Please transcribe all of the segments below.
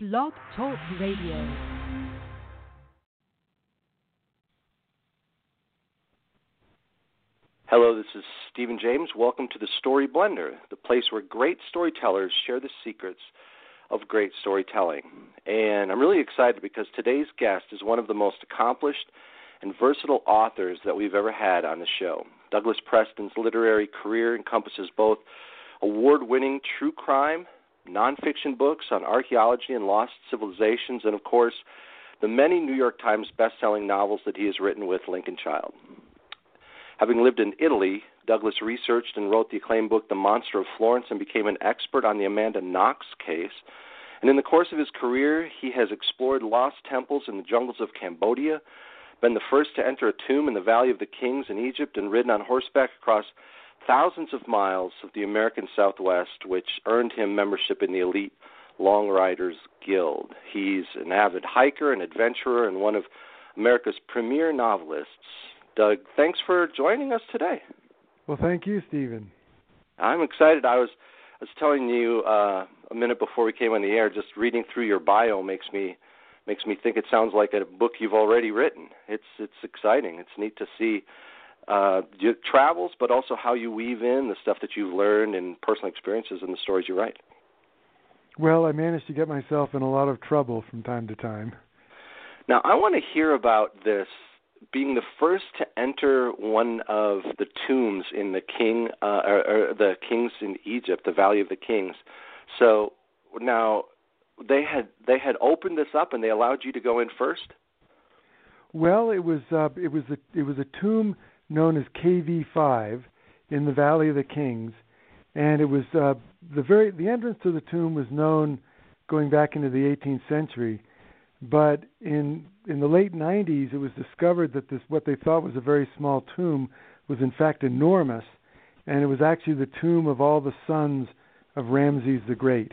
Blog Talk Radio. Hello, this is Stephen James. Welcome to the Story Blender, the place where great storytellers share the secrets of great storytelling. And I'm really excited because today's guest is one of the most accomplished and versatile authors that we've ever had on the show. Douglas Preston's literary career encompasses both award winning true crime, nonfiction books on archaeology and lost civilizations, and of course, the many New York Times best-selling novels that he has written with Lincoln Child. Having lived in Italy, Douglas researched and wrote the acclaimed book The Monster of Florence and became an expert on the Amanda Knox case. And in the course of his career, he has explored lost temples in the jungles of Cambodia, been the first to enter a tomb in the Valley of the Kings in Egypt, and ridden on horseback across thousands of miles of the American Southwest, which earned him membership in the elite Long Riders Guild. He's an avid hiker and adventurer and one of America's premier novelists. Doug, thanks for joining us today. Well, thank you, Stephen. I'm excited. I was I was telling you uh, a minute before we came on the air. Just reading through your bio makes me makes me think it sounds like a book you've already written. It's it's exciting. It's neat to see uh, your travels, but also how you weave in the stuff that you've learned and personal experiences in the stories you write. Well, I managed to get myself in a lot of trouble from time to time. Now, I want to hear about this being the first to enter one of the tombs in the king, uh, or, or the kings in Egypt, the Valley of the Kings. So now they had they had opened this up and they allowed you to go in first. Well, it was uh, it was a it was a tomb known as KV5 in the Valley of the Kings, and it was uh, the very the entrance to the tomb was known going back into the 18th century, but in in the late 90s it was discovered that this what they thought was a very small tomb was in fact enormous, and it was actually the tomb of all the sons of Ramses the Great.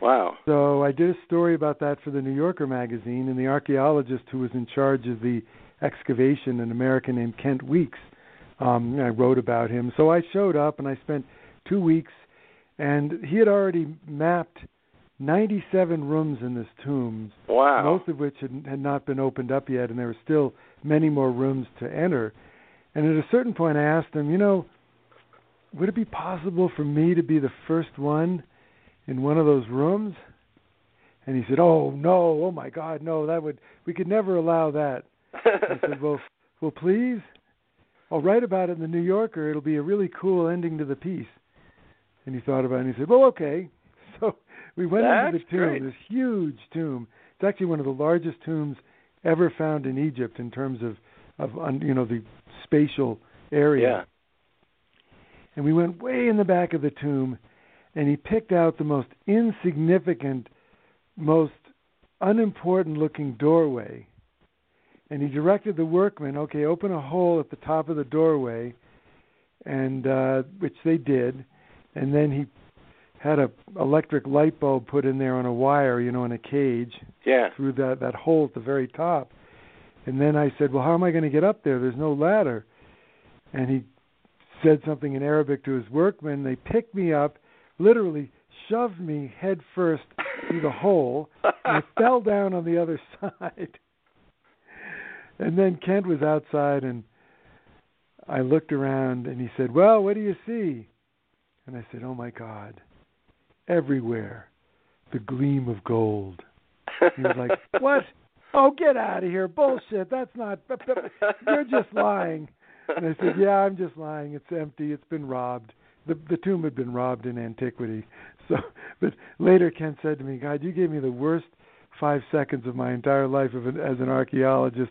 Wow. So I did a story about that for the New Yorker magazine, and the archaeologist who was in charge of the excavation, an American named Kent Weeks. Um, I wrote about him. So I showed up and I spent two weeks, and he had already mapped 97 rooms in this tomb, wow. most of which had, had not been opened up yet, and there were still many more rooms to enter. And at a certain point, I asked him, you know, would it be possible for me to be the first one in one of those rooms? And he said, "Oh no! Oh my God, no! That would we could never allow that." I said, "Well, well, please. I'll write about it in the New Yorker. It'll be a really cool ending to the piece." And he thought about it and he said, "Well, okay." So we went That's into the tomb, great. this huge tomb. It's actually one of the largest tombs ever found in Egypt in terms of of you know the spatial area. Yeah. And we went way in the back of the tomb, and he picked out the most insignificant, most unimportant looking doorway and he directed the workmen, okay, open a hole at the top of the doorway, and uh, which they did, and then he had a electric light bulb put in there on a wire, you know, in a cage Yeah. through that that hole at the very top. And then I said, well, how am I going to get up there? There's no ladder. And he said something in Arabic to his workmen. They picked me up, literally shoved me head first through the hole, and I fell down on the other side. And then Kent was outside, and I looked around, and he said, "Well, what do you see?" And I said, "Oh my God, everywhere, the gleam of gold." He was like, "What? Oh, get out of here! Bullshit! That's not. You're just lying." And I said, "Yeah, I'm just lying. It's empty. It's been robbed. The the tomb had been robbed in antiquity." So, but later Kent said to me, "God, you gave me the worst five seconds of my entire life of an, as an archaeologist,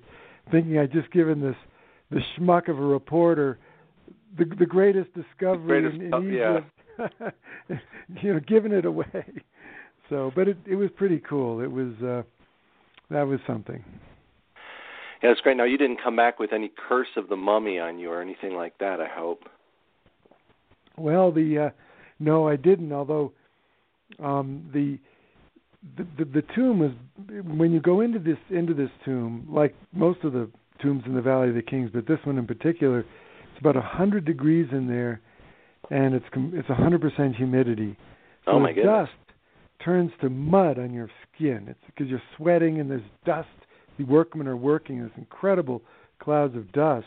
thinking I'd just given this the schmuck of a reporter the the greatest discovery Greatest in, in yeah. Egypt, you know, giving it away." So, but it it was pretty cool. It was uh that was something. Yeah, it's great. Now you didn't come back with any curse of the mummy on you or anything like that. I hope. Well, the uh no, I didn't. Although um the the, the the tomb was when you go into this into this tomb, like most of the tombs in the Valley of the Kings, but this one in particular, it's about a hundred degrees in there, and it's it's a hundred percent humidity. So Oh my the goodness. dust turns to mud on your skin. It's because you're sweating and there's dust. The workmen are working. There's incredible clouds of dust.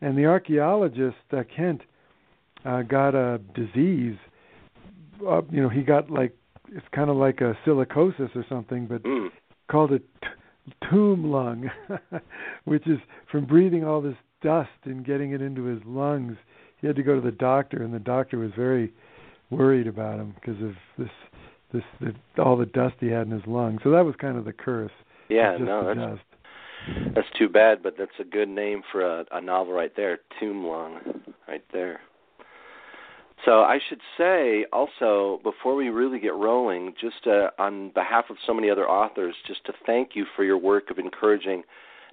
And the archaeologist uh, Kent uh, got a disease. Uh, you know, he got like it's kind of like a silicosis or something, but Mm. called it t- tomb lung, which is from breathing all this dust and getting it into his lungs. He had to go to the doctor, and the doctor was very worried about him because of this, this, the, all the dust he had in his lungs. So that was kind of the curse. Yeah, no, that's dust. that's too bad, but that's a good name for a, a novel right there, Tomb Lung, right there. So I should say also before we really get rolling, just uh, on behalf of so many other authors, just to thank you for your work of encouraging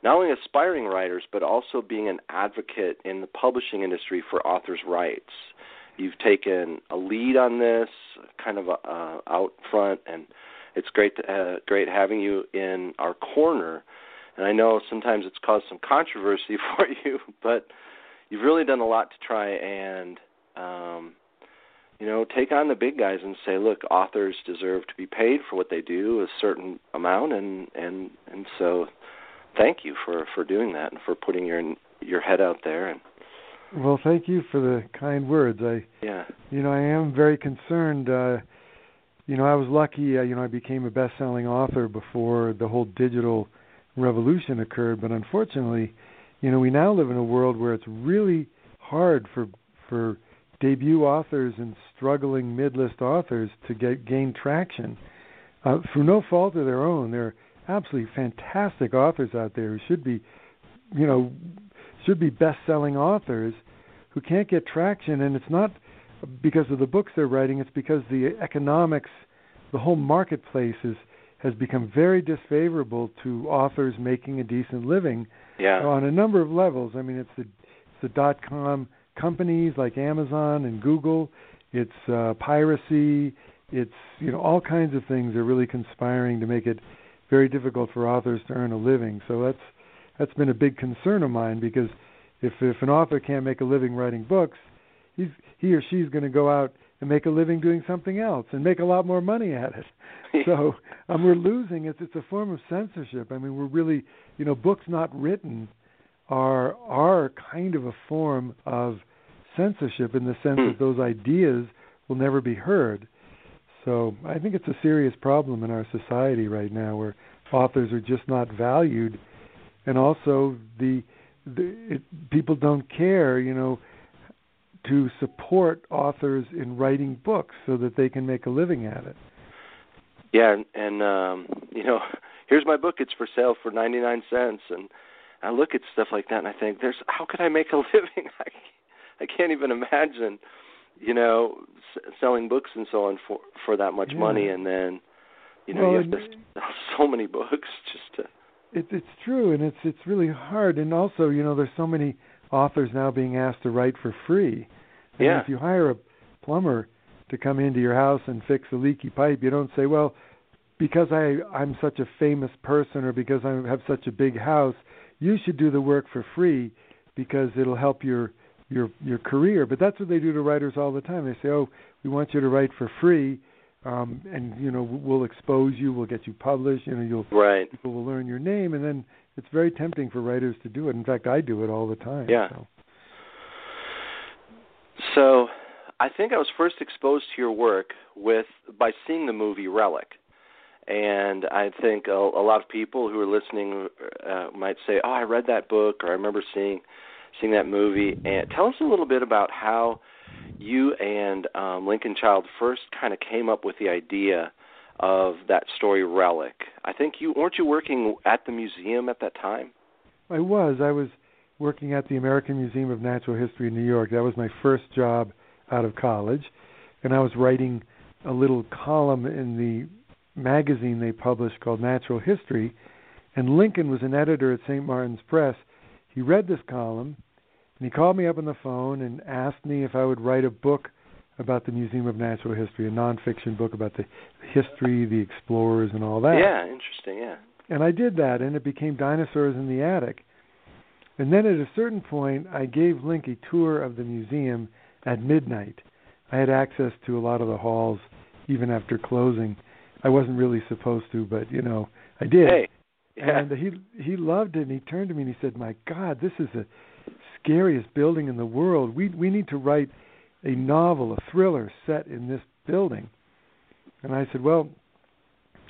not only aspiring writers but also being an advocate in the publishing industry for authors' rights. You've taken a lead on this, kind of uh, out front, and it's great to, uh, great having you in our corner. And I know sometimes it's caused some controversy for you, but you've really done a lot to try and um, you know take on the big guys and say, look, authors deserve to be paid for what they do, a certain amount, and and and so thank you for for doing that and for putting your your head out there and Well, thank you for the kind words. I, yeah you know, I am very concerned. Uh, you know, I was lucky. Uh, you know, I became a best-selling author before the whole digital revolution occurred. But unfortunately, you know, we now live in a world where it's really hard for for debut authors and struggling mid-list authors to get gain traction uh, through no fault of their own. There are absolutely fantastic authors out there who should be, you know, should be best-selling authors who can't get traction, and it's not because of the books they're writing. It's because the economics, the whole marketplace is has become very disfavorable to authors making a decent living yeah on a number of levels. I mean, it's the it's the dot com companies like Amazon and Google. It's uh, piracy. It's you know all kinds of things are really conspiring to make it very difficult for authors to earn a living. So that's that's been a big concern of mine because if if an author can't make a living writing books, he's he or she's going to go out and make a living doing something else and make a lot more money at it. so um, we're losing. It's it's a form of censorship. I mean, we're really you know books not written are are kind of a form of censorship in the sense Hmm. that those ideas will never be heard. So I think it's a serious problem in our society right now, where authors are just not valued, and also the, the it, people don't care, you know, to support authors in writing books so that they can make a living at it. yeah and, and um you know here's my book it's for sale for 99 cents and I look at stuff like that and I think there's how could I make a living I I can't even imagine you know s- selling books and so on for for that much Yeah. money and then you know Well, you have to sell so many books just to It, it's true, and it's it's really hard. And also, you know, there's so many authors now being asked to write for free. And Yeah. If you hire a plumber to come into your house and fix a leaky pipe, you don't say, well, because I I'm such a famous person or because I have such a big house, you should do the work for free because it'll help your your your career. But that's what they do to writers all the time. They say, oh, we want you to write for free. Um, and you know we'll expose you, we'll get you published. You know you'll right people will learn your name, and then it's very tempting for writers to do it. In fact, I do it all the time. Yeah. So. So, I think I was first exposed to your work with by seeing the movie Relic, and I think a, a lot of people who are listening uh, might say, "Oh, I read that book," or "I remember seeing seeing that movie." And tell us a little bit about how you and um, Lincoln Child first kind of came up with the idea of that story Relic. I think you weren't you working at the museum at that time. I was. I was working at the American Museum of Natural History in New York. That was my first job out of college, and I was writing a little column in the magazine they published called Natural History. And Lincoln was an editor at St. Martin's Press. He read this column, and he called me up on the phone and asked me if I would write a book about the Museum of Natural History, a nonfiction book about the history, the explorers, and all that. Yeah, interesting. Yeah. And I did that, and it became Dinosaurs in the Attic. And then at a certain point, I gave Link a tour of the museum at midnight. I had access to a lot of the halls even after closing. I wasn't really supposed to, but you know, I did. Hey. Yeah. And he he loved it, and he turned to me and he said, "My God, this is the scariest building in the world. We we need to write a novel, a thriller set in this building." And I said, "Well,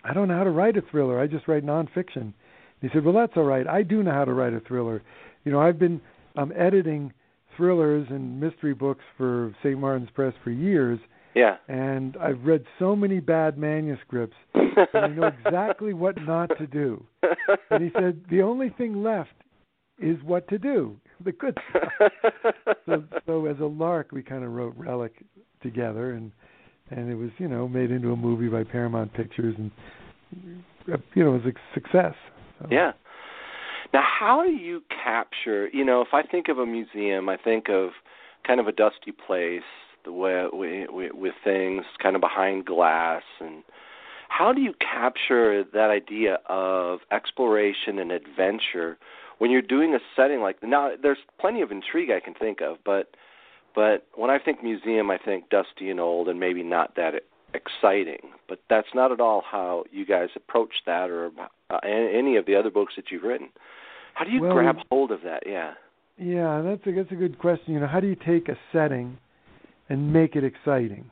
I don't know how to write a thriller. I just write nonfiction." He said, "Well, that's all right. I do know how to write a thriller. You know, I've been um, editing thrillers and mystery books for St. Martin's Press for years." Yeah. And I've read so many bad manuscripts and I know exactly what not to do. And he said the only thing left is what to do, the good stuff. so, so as a lark, we kind of wrote Relic together, and and it was you know made into a movie by Paramount Pictures, and you know it was a success. So. Yeah. Now, how do you capture? You know, if I think of a museum, I think of kind of a dusty place, the way with, with things kind of behind glass and how do you capture that idea of exploration and adventure when you're doing a setting like now there's plenty of intrigue I can think of but but when I think museum I think dusty and old and maybe not that exciting but that's not at all how you guys approach that or uh, any of the other books that you've written. How do you well, grab hold of that? Yeah. Yeah that's a that's a good question. You know how do you take a setting and make it exciting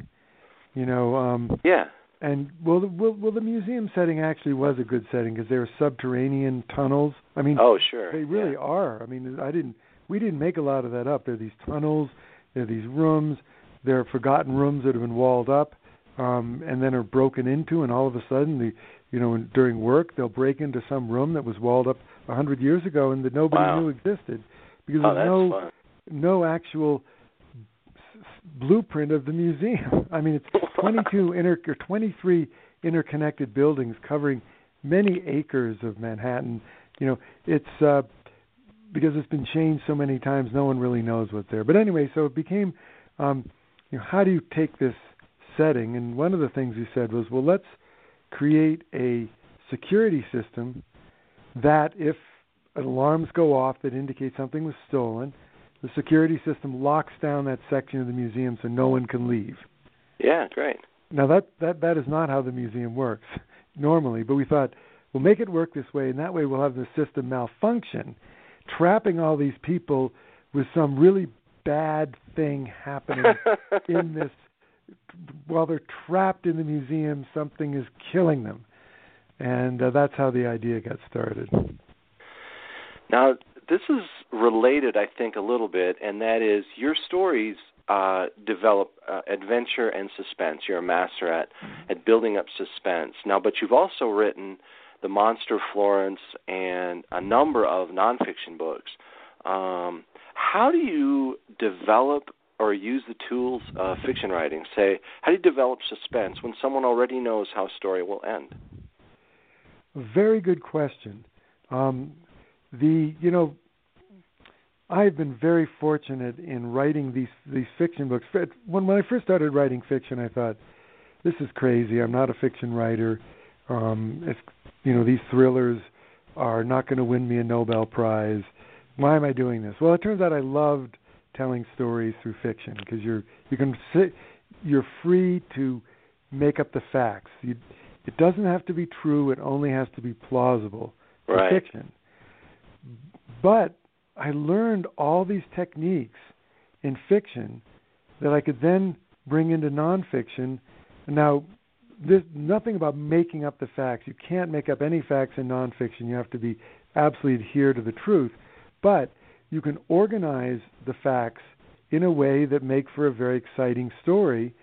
you know um yeah and well, the, well, well, the museum setting actually was a good setting because they were subterranean tunnels. I mean, oh sure, they really yeah. are. I mean, I didn't, we didn't make a lot of that up. There are these tunnels, there are these rooms, there are forgotten rooms that have been walled up, um, and then are broken into, and all of a sudden, the, you know, during work, they'll break into some room that was walled up a hundred years ago and that nobody wow. knew existed because oh, there's no, fun. no actual blueprint of the museum. I mean, it's 22 inter or 23 interconnected buildings covering many acres of Manhattan. You know, it's uh, because it's been changed so many times, no one really knows what's there. But anyway, so it became, um, you know, how do you take this setting? And one of the things you said was, well, let's create a security system that if alarms go off that indicate something was stolen, the security system locks down that section of the museum so no one can leave. Yeah, great. Now that that that is not how the museum works normally, but we thought we'll make it work this way, and that way we'll have the system malfunction, trapping all these people with some really bad thing happening in this while they're trapped in the museum. Something is killing them, and uh, that's how the idea got started. Now, this is related, I think, a little bit, and that is your stories uh, develop uh, adventure and suspense. You're a master at at building up suspense. Now, but you've also written The Monster of Florence and a number of nonfiction books. Um, how do you develop or use the tools of fiction writing? Say, how do you develop suspense when someone already knows how a story will end? Very good question. Um, the you know I've been very fortunate in writing these these fiction books. When when I first started writing fiction, I thought, this is crazy. I'm not a fiction writer. Um, if you know these thrillers are not going to win me a Nobel Prize, why am I doing this? Well, it turns out I loved telling stories through fiction because you're you can sit, you're free to make up the facts. You, it doesn't have to be true. It only has to be plausible for right. fiction. But I learned all these techniques in fiction that I could then bring into nonfiction. Now, there's nothing about making up the facts. You can't make up any facts in nonfiction. You have to be absolutely adhere to the truth. But you can organize the facts in a way that make for a very exciting story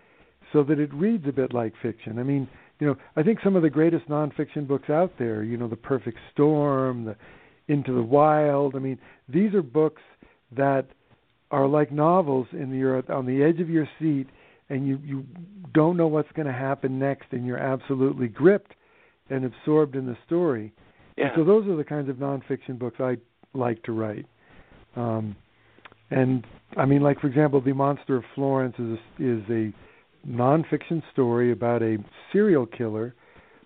so that it reads a bit like fiction. I mean, you know, I think some of the greatest nonfiction books out there, you know, The Perfect Storm, the into the Wild. I mean, these are books that are like novels in the you're on the edge of your seat and you you don't know what's going to happen next and you're absolutely gripped and absorbed in the story. Yeah. And so those are the kinds of nonfiction books I like to write. Um, and I mean, like for example, The Monster of Florence is a, is a nonfiction story about a serial killer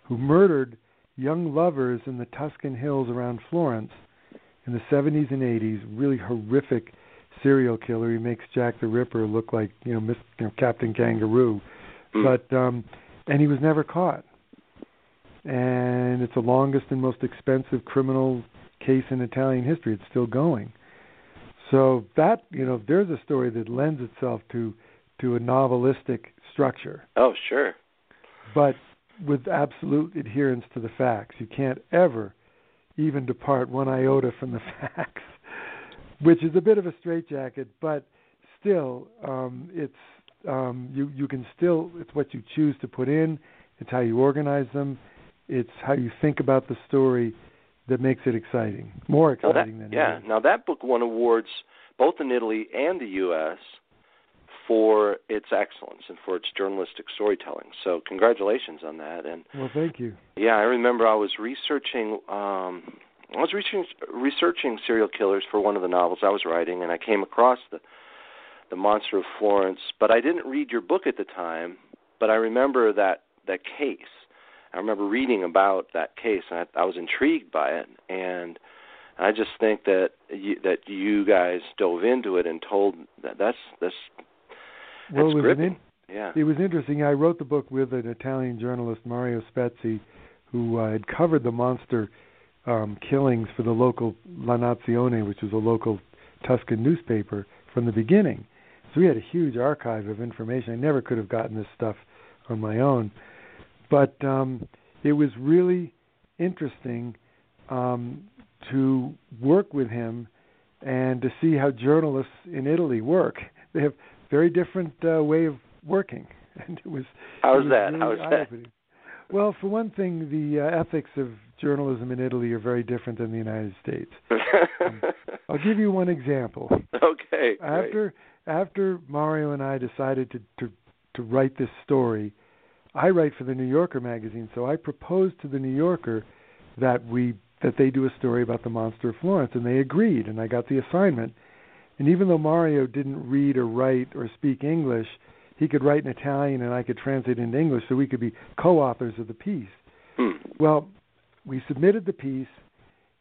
who murdered young lovers in the Tuscan hills around Florence in the 70s and 80s. Really horrific serial killer. He makes Jack the Ripper look like you know, Miss, you know Captain Kangaroo, mm. but um, and he was never caught. and it's the longest and most expensive criminal case in Italian history. It's still going. So that you know, there's a story that lends itself to to a novelistic structure. Oh, sure. But with absolute adherence to the facts. You can't ever even depart one iota from the facts, which is a bit of a straitjacket, but still, um, it's um, you you can still it's what you choose to put in, it's how you organize them, it's how you think about the story that makes it exciting, more exciting well, that, than yeah. Now that book won awards both in Italy and the U.S. for its excellence and for its journalistic storytelling. So congratulations on that. And well, thank you. Yeah, I remember I was researching. Um, I was researching researching serial killers for one of the novels I was writing, and I came across the the Monster of Florence. But I didn't read your book at the time. But I remember that that case. I remember reading about that case, and I, I was intrigued by it. And I just think that you, that you guys dove into it and told that that's that's well, it was gripping. In, yeah. It was interesting. I wrote the book with an Italian journalist, Mario Spezi, who uh, had covered the monster um, killings for the local La Nazione, which was a local Tuscan newspaper, from the beginning. So we had a huge archive of information. I never could have gotten this stuff on my own, but um, it was really interesting um, to work with him and to see how journalists in Italy work. They have very different uh, way of working, and it was. How's it was that? Really How's that? Well, for one thing, the uh, ethics of journalism in Italy are very different than the United States. Um, I'll give you one example. okay. After after Mario and I decided to, to to write this story, I write for the New Yorker magazine, so I proposed to the New Yorker that we that they do a story about the monster of Florence, and they agreed, and I got the assignment. And even though Mario didn't read or write or speak English, he could write in Italian and I could translate into English so we could be co authors of the piece. Hmm. Well, we submitted the piece,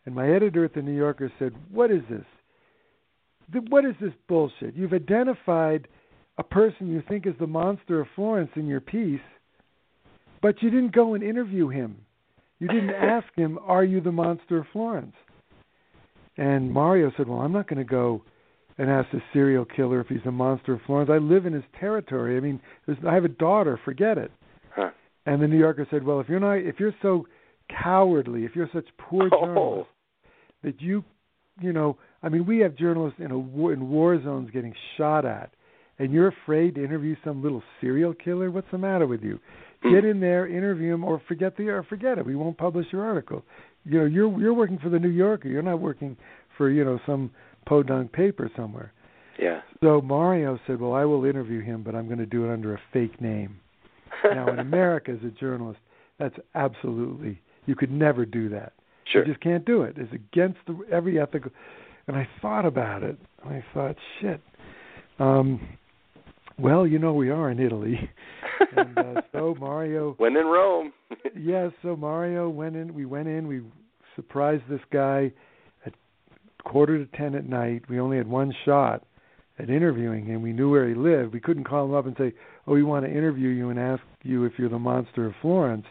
and my editor at the New Yorker said, What is this? What is this bullshit? You've identified a person you think is the monster of Florence in your piece, but you didn't go and interview him. You didn't ask him, Are you the monster of Florence? And Mario said, Well, I'm not going to go and ask a serial killer if he's a monster of Florence. I live in his territory. I mean, there's, I have a daughter. Forget it. Huh. And the New Yorker said, "Well, if you're not, if you're so cowardly, if you're such poor Oh. journalist that you, you know, I mean, we have journalists in a war, in war zones getting shot at, and you're afraid to interview some little serial killer. What's the matter with you? Hmm. Get in there, interview him, or forget the or forget it. We won't publish your article. You know, you're you're working for the New Yorker. You're not working for you know some podunk paper somewhere. Yeah. So Mario said, "Well, I will interview him, but I'm going to do it under a fake name." now, in America, as a journalist, that's absolutely you could never do that. Sure. You just can't do it. It's against the, every ethical. And I thought about it. And I thought, shit. Um, well, you know, we are in Italy, and uh, so Mario. went in Rome. Yes, so Mario went in. We went in. We surprised this guy quarter to ten at night. We only had one shot at interviewing him. We knew where he lived. We couldn't call him up and say, "Oh, we want to interview you and ask you if you're the monster of Florence."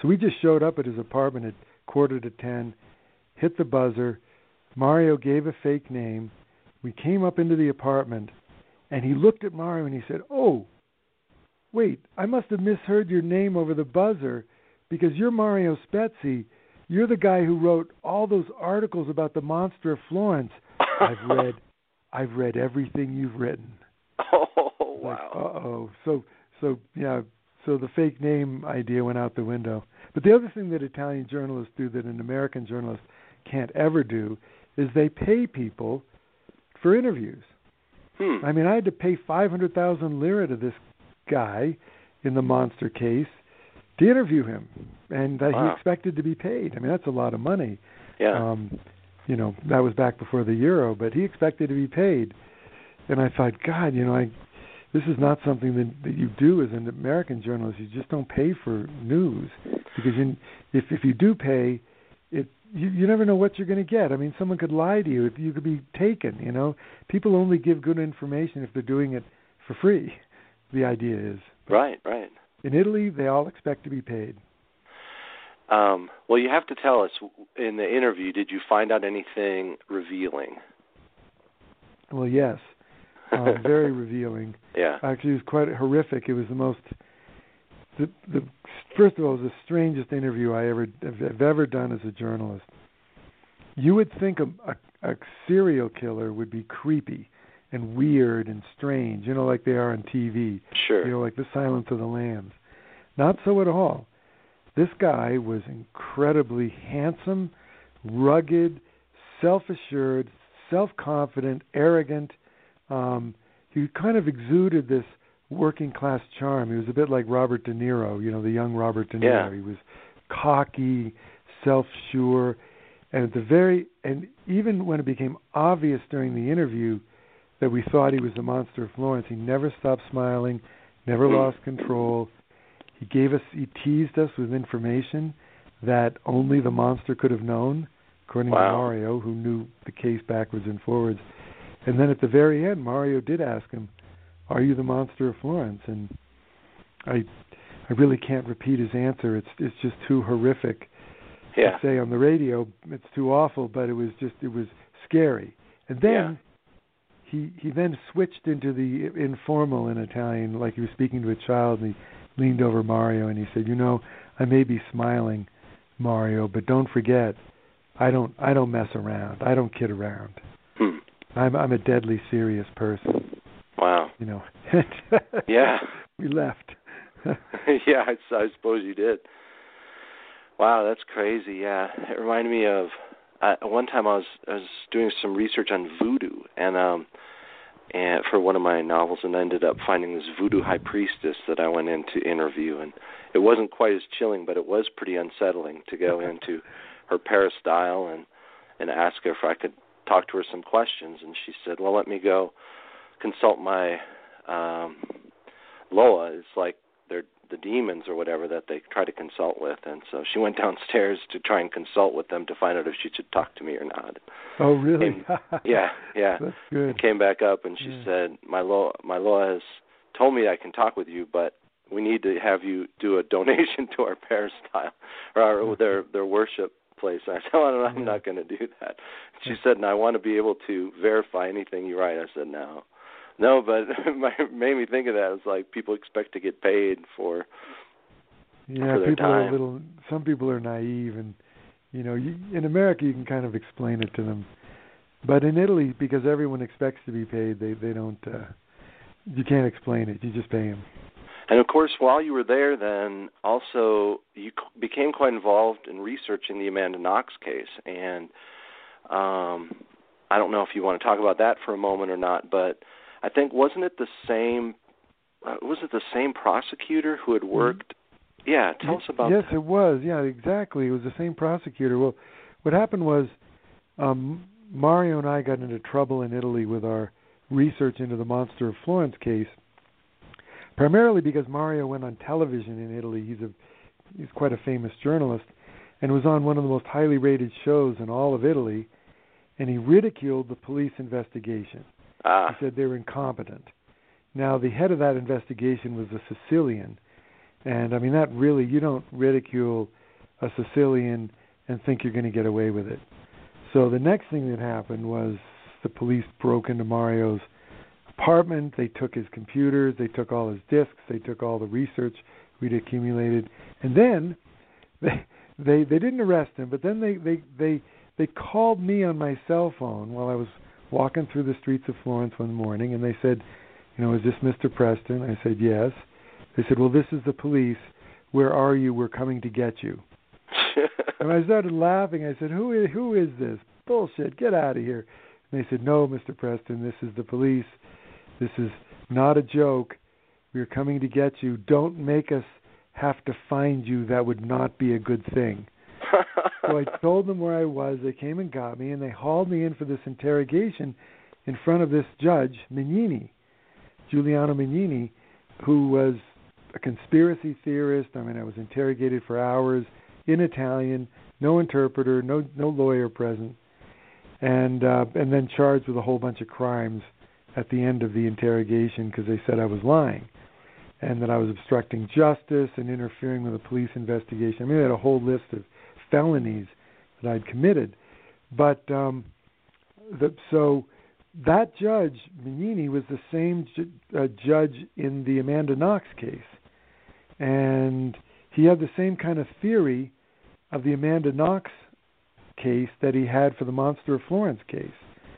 So we just showed up at his apartment at quarter to ten, hit the buzzer. Mario gave a fake name. We came up into the apartment, and he looked at Mario and he said, "Oh, wait, I must have misheard your name over the buzzer because you're Mario Spezi. You're the guy who wrote all those articles about the monster of Florence. I've read, I've read everything you've written." Oh wow. uh oh. So so yeah. So the fake name idea went out the window. But the other thing that Italian journalists do that an American journalist can't ever do is they pay people for interviews. Hmm. I mean, I had to pay five hundred thousand lira to this guy in the monster case to interview him, and that he expected to be paid. I mean, that's a lot of money. yeah. Um, you know, that was back before the euro, but he expected to be paid. And I thought, God, you know, I this is not something that, that you do as an American journalist. You just don't pay for news because you, if if you do pay, it you, you never know what you're going to get. I mean, someone could lie to you. If You could be taken. You know, people only give good information if they're doing it for free. The idea is right. Right. In Italy, they all expect to be paid. Um, well, you have to tell us in the interview. Did you find out anything revealing? Well, yes, um, very revealing. Yeah. Actually, it was quite horrific. It was the most. The, the first of all, it was the strangest interview I ever have ever done as a journalist. You would think a, a, a serial killer would be creepy and weird and strange, you know, like they are on TV. Sure. You know, like the Silence of the Lambs. Not so at all. This guy was incredibly handsome, rugged, self-assured, self-confident, arrogant. Um, he kind of exuded this working class charm. He was a bit like Robert De Niro, you know, the young Robert De Yeah. Niro. He was cocky, self-sure, and at the very and even when it became obvious during the interview that we thought he was the monster of Florence, he never stopped smiling, never lost control. He gave us he teased us with information that only the monster could have known, according Wow. to Mario, who knew the case backwards and forwards. And then at the very end, Mario did ask him, "Are you the monster of Florence?" And I, I really can't repeat his answer. It's it's just too horrific Yeah. to say on the radio. It's too awful, but it was just it was scary. And then he he then switched into the informal in Italian, like he was speaking to a child, and he leaned over Mario and he said, "You know, I may be smiling, Mario, but don't forget, I don't I don't mess around. I don't kid around. Hmm. I'm I'm a deadly serious person. Wow. You know." Yeah. we left. yeah, I, I suppose you did. Wow, that's crazy. Yeah, it reminded me of uh, one time I was I was doing some research on voodoo and um and for one of my novels and I ended up finding this voodoo high priestess that I went in to interview. And it wasn't quite as chilling but it was pretty unsettling to go into her peristyle and and ask her if I could talk to her some questions. And she said, "Well, let me go consult my um Loa. Is like the demons or whatever that they try to consult with and so she went downstairs to try and consult with them to find out if she should talk to me or not. oh, really? And- Yeah, yeah. That's good. And came back up and she Yeah. said, "My Loa my Loa has told me I can talk with you, but we need to have you do a donation to our peristyle or our, their their worship place." I said, "Oh, no, I'm Yeah. not going to do that." She said, "And I want to be able to verify anything you write." I said, "No." No, but it made me think of that. It's like people expect to get paid for Yeah, for people are a little. Some people are naive, and you know, you, in America you can kind of explain it to them, but in Italy, because everyone expects to be paid, they they don't. uh You can't explain it. You just pay them. And of course, while you were there, then also you became quite involved in researching the Amanda Knox case. And um, I don't know if you want to talk about that for a moment or not, but I think wasn't it the same? Uh, was it the same prosecutor who had worked? Yeah, tell us about. Yes, it was. Yeah, exactly. It was the same prosecutor. Well, what happened was um Mario and I got into trouble in Italy with our research into the Monster of Florence case, primarily because Mario went on television in Italy. He's a he's quite a famous journalist and was on one of the most highly rated shows in all of Italy, and he ridiculed the police investigation. Ah, He said they were incompetent. Now, the head of that investigation was a Sicilian, and I mean that really you don't ridicule a Sicilian and think you're going to get away with it. So the next thing that happened was the police broke into Mario's apartment. They took his computers, they took all his disks, they took all the research we'd accumulated, and then they they they didn't arrest him, but then they they they they called me on my cell phone while I was walking through the streets of Florence one morning, and they said, you know, is this Mr. Preston? I said yes. They said, well, this is the police. Where are you? We're coming to get you. And I started laughing. I said, "Who is who is this? Bullshit! Get out of here!" And they said, "No, Mr. Preston, this is the police. This is not a joke. We are coming to get you. Don't make us have to find you. That would not be a good thing." So I told them where I was. They came and got me, and they hauled me in for this interrogation in front of this judge, Mignini, Giuliano Mignini, who was a conspiracy theorist. I mean, I was interrogated for hours in Italian, no interpreter, no no lawyer present, and uh, and then charged with a whole bunch of crimes at the end of the interrogation because they said I was lying. and that I was obstructing justice and interfering with a police investigation. I mean, I had a whole list of felonies that I'd committed. But um, the, so that judge, Mignini, was the same ju- uh, judge in the Amanda Knox case, and he had the same kind of theory of the Amanda Knox case that he had for the Monster of Florence case.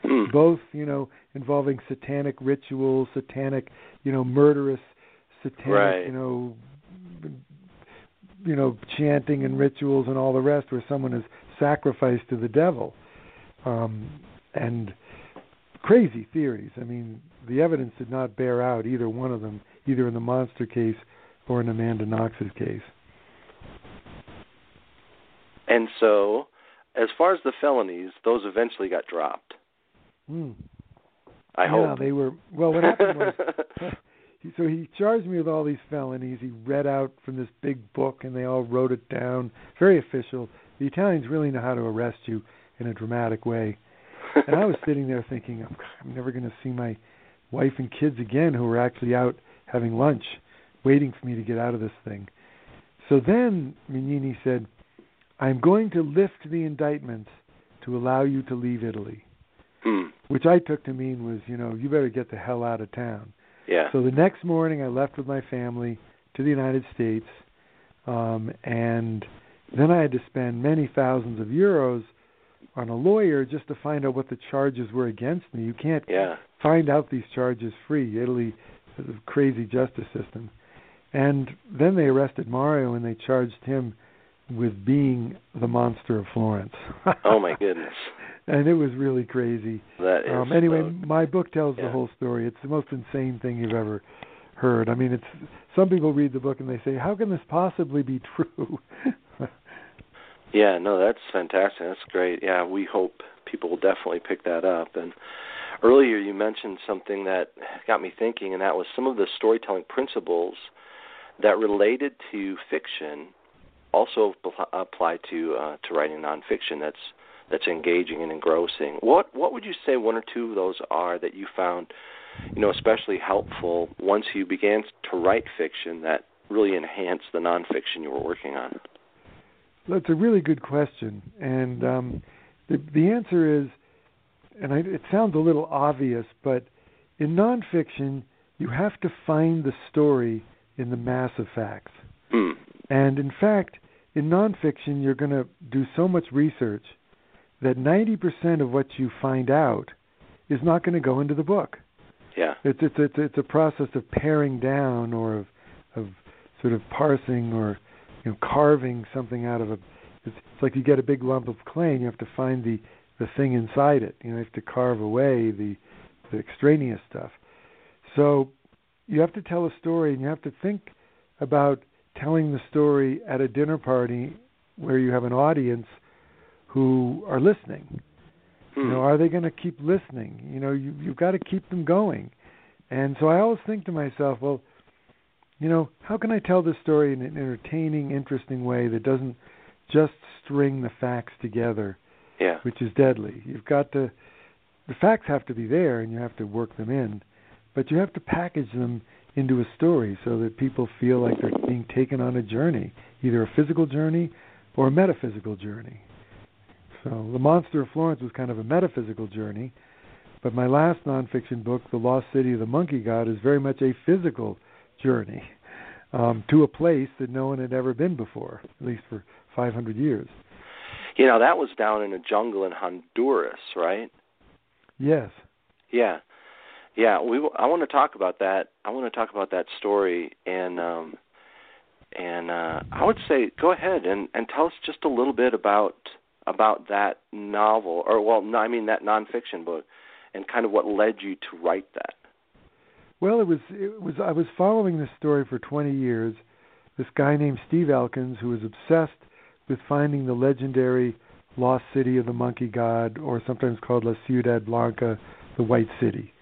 Hmm. Both, you know, involving satanic rituals, satanic, you know, murderous, satanic, Right. you know, you know, chanting and rituals and all the rest, where someone is sacrificed to the devil, um, and crazy theories. I mean, the evidence did not bear out either one of them, either in the monster case or in Amanda Knox's case. And so, as far as the felonies, those eventually got dropped. Hmm. I hope. yeah, hope. they were. Well, what happened was, so he charged me with all these felonies. He read out from this big book, and they all wrote it down. Very official. The Italians really know how to arrest you in a dramatic way. And I was sitting there thinking, I'm, I'm never going to see my wife and kids again, who were actually out having lunch, waiting for me to get out of this thing. So then Mignini said, I'm going to lift the indictment to allow you to leave Italy Hmm. which I took to mean was, you know, you better get the hell out of town. Yeah. So the next morning, I left with my family to the United States, um, and then I had to spend many thousands of euros on a lawyer just to find out what the charges were against me. You can't yeah. find out these charges free. Italy has a crazy justice system. And then they arrested Mario and they charged him with being the monster of Florence. Oh my goodness. and it was really crazy. That is. Um, anyway, my book tells yeah. the whole story. It's the most insane thing you've ever heard. I mean, it's some people read the book and they say, "How can this possibly be true?" Yeah, no, that's fantastic. That's great. Yeah, we hope people will definitely pick that up. And earlier you mentioned something that got me thinking, and that was some of the storytelling principles that related to fiction also apply to uh, to writing nonfiction. That's that's engaging and engrossing. What what would you say one or two of those are that you found, you know, especially helpful once you began to write fiction that really enhanced the nonfiction you were working on? That's a really good question, and um, the the answer is, and I, it sounds a little obvious, but in nonfiction, you have to find the story in the mass of facts. Hmm. And in fact, in nonfiction, you're going to do so much research that 90% of what you find out is not going to go into the book. Yeah. It's it's it's it's a process of paring down or of of sort of parsing or you know carving something out of a. It's, it's like you get a big lump of clay and you have to find the the thing inside it. You know, you have to carve away the the extraneous stuff. So you have to tell a story and you have to think about telling the story at a dinner party where you have an audience who are listening. You know, hmm. are they going to keep listening? You know, you you've got to keep them going. And so I always think to myself, well, you know, how can I tell this story in an entertaining, interesting way that doesn't just string the facts together, yeah. which is deadly. You've got to the facts have to be there and you have to work them in, but you have to package them into a story so that people feel like they're being taken on a journey, either a physical journey or a metaphysical journey. So The Monster of Florence was kind of a metaphysical journey, but my last nonfiction book, The Lost City of the Monkey God, is very much a physical journey um, to a place that no one had ever been before, at least for 500 years. You know, that was down in a jungle in Honduras, right? Yes. Yeah. Yeah, we I want to talk about that. I want to talk about that story and um and uh I would say go ahead and and tell us just a little bit about about that novel or well, I mean that nonfiction book and kind of what led you to write that. Well, it was it was I was following this story for 20 years. This guy named Steve Elkins, who was obsessed with finding the legendary lost city of the monkey god, or sometimes called La Ciudad Blanca, the White City,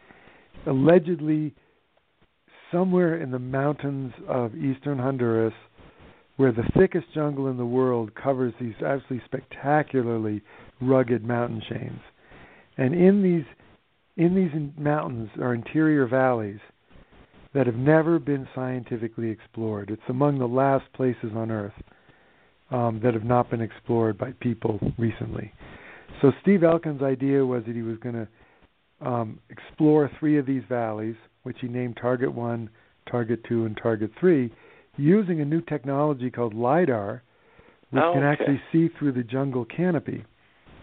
allegedly somewhere in the mountains of eastern Honduras, where the thickest jungle in the world covers these absolutely spectacularly rugged mountain chains, and in these in these mountains are interior valleys that have never been scientifically explored. It's among the last places on Earth um, that have not been explored by people recently. So Steve Elkin's idea was that he was going to um, explore three of these valleys, which he named Target 1, Target 2, and Target 3, using a new technology called LIDAR, which oh, can okay. actually see through the jungle canopy.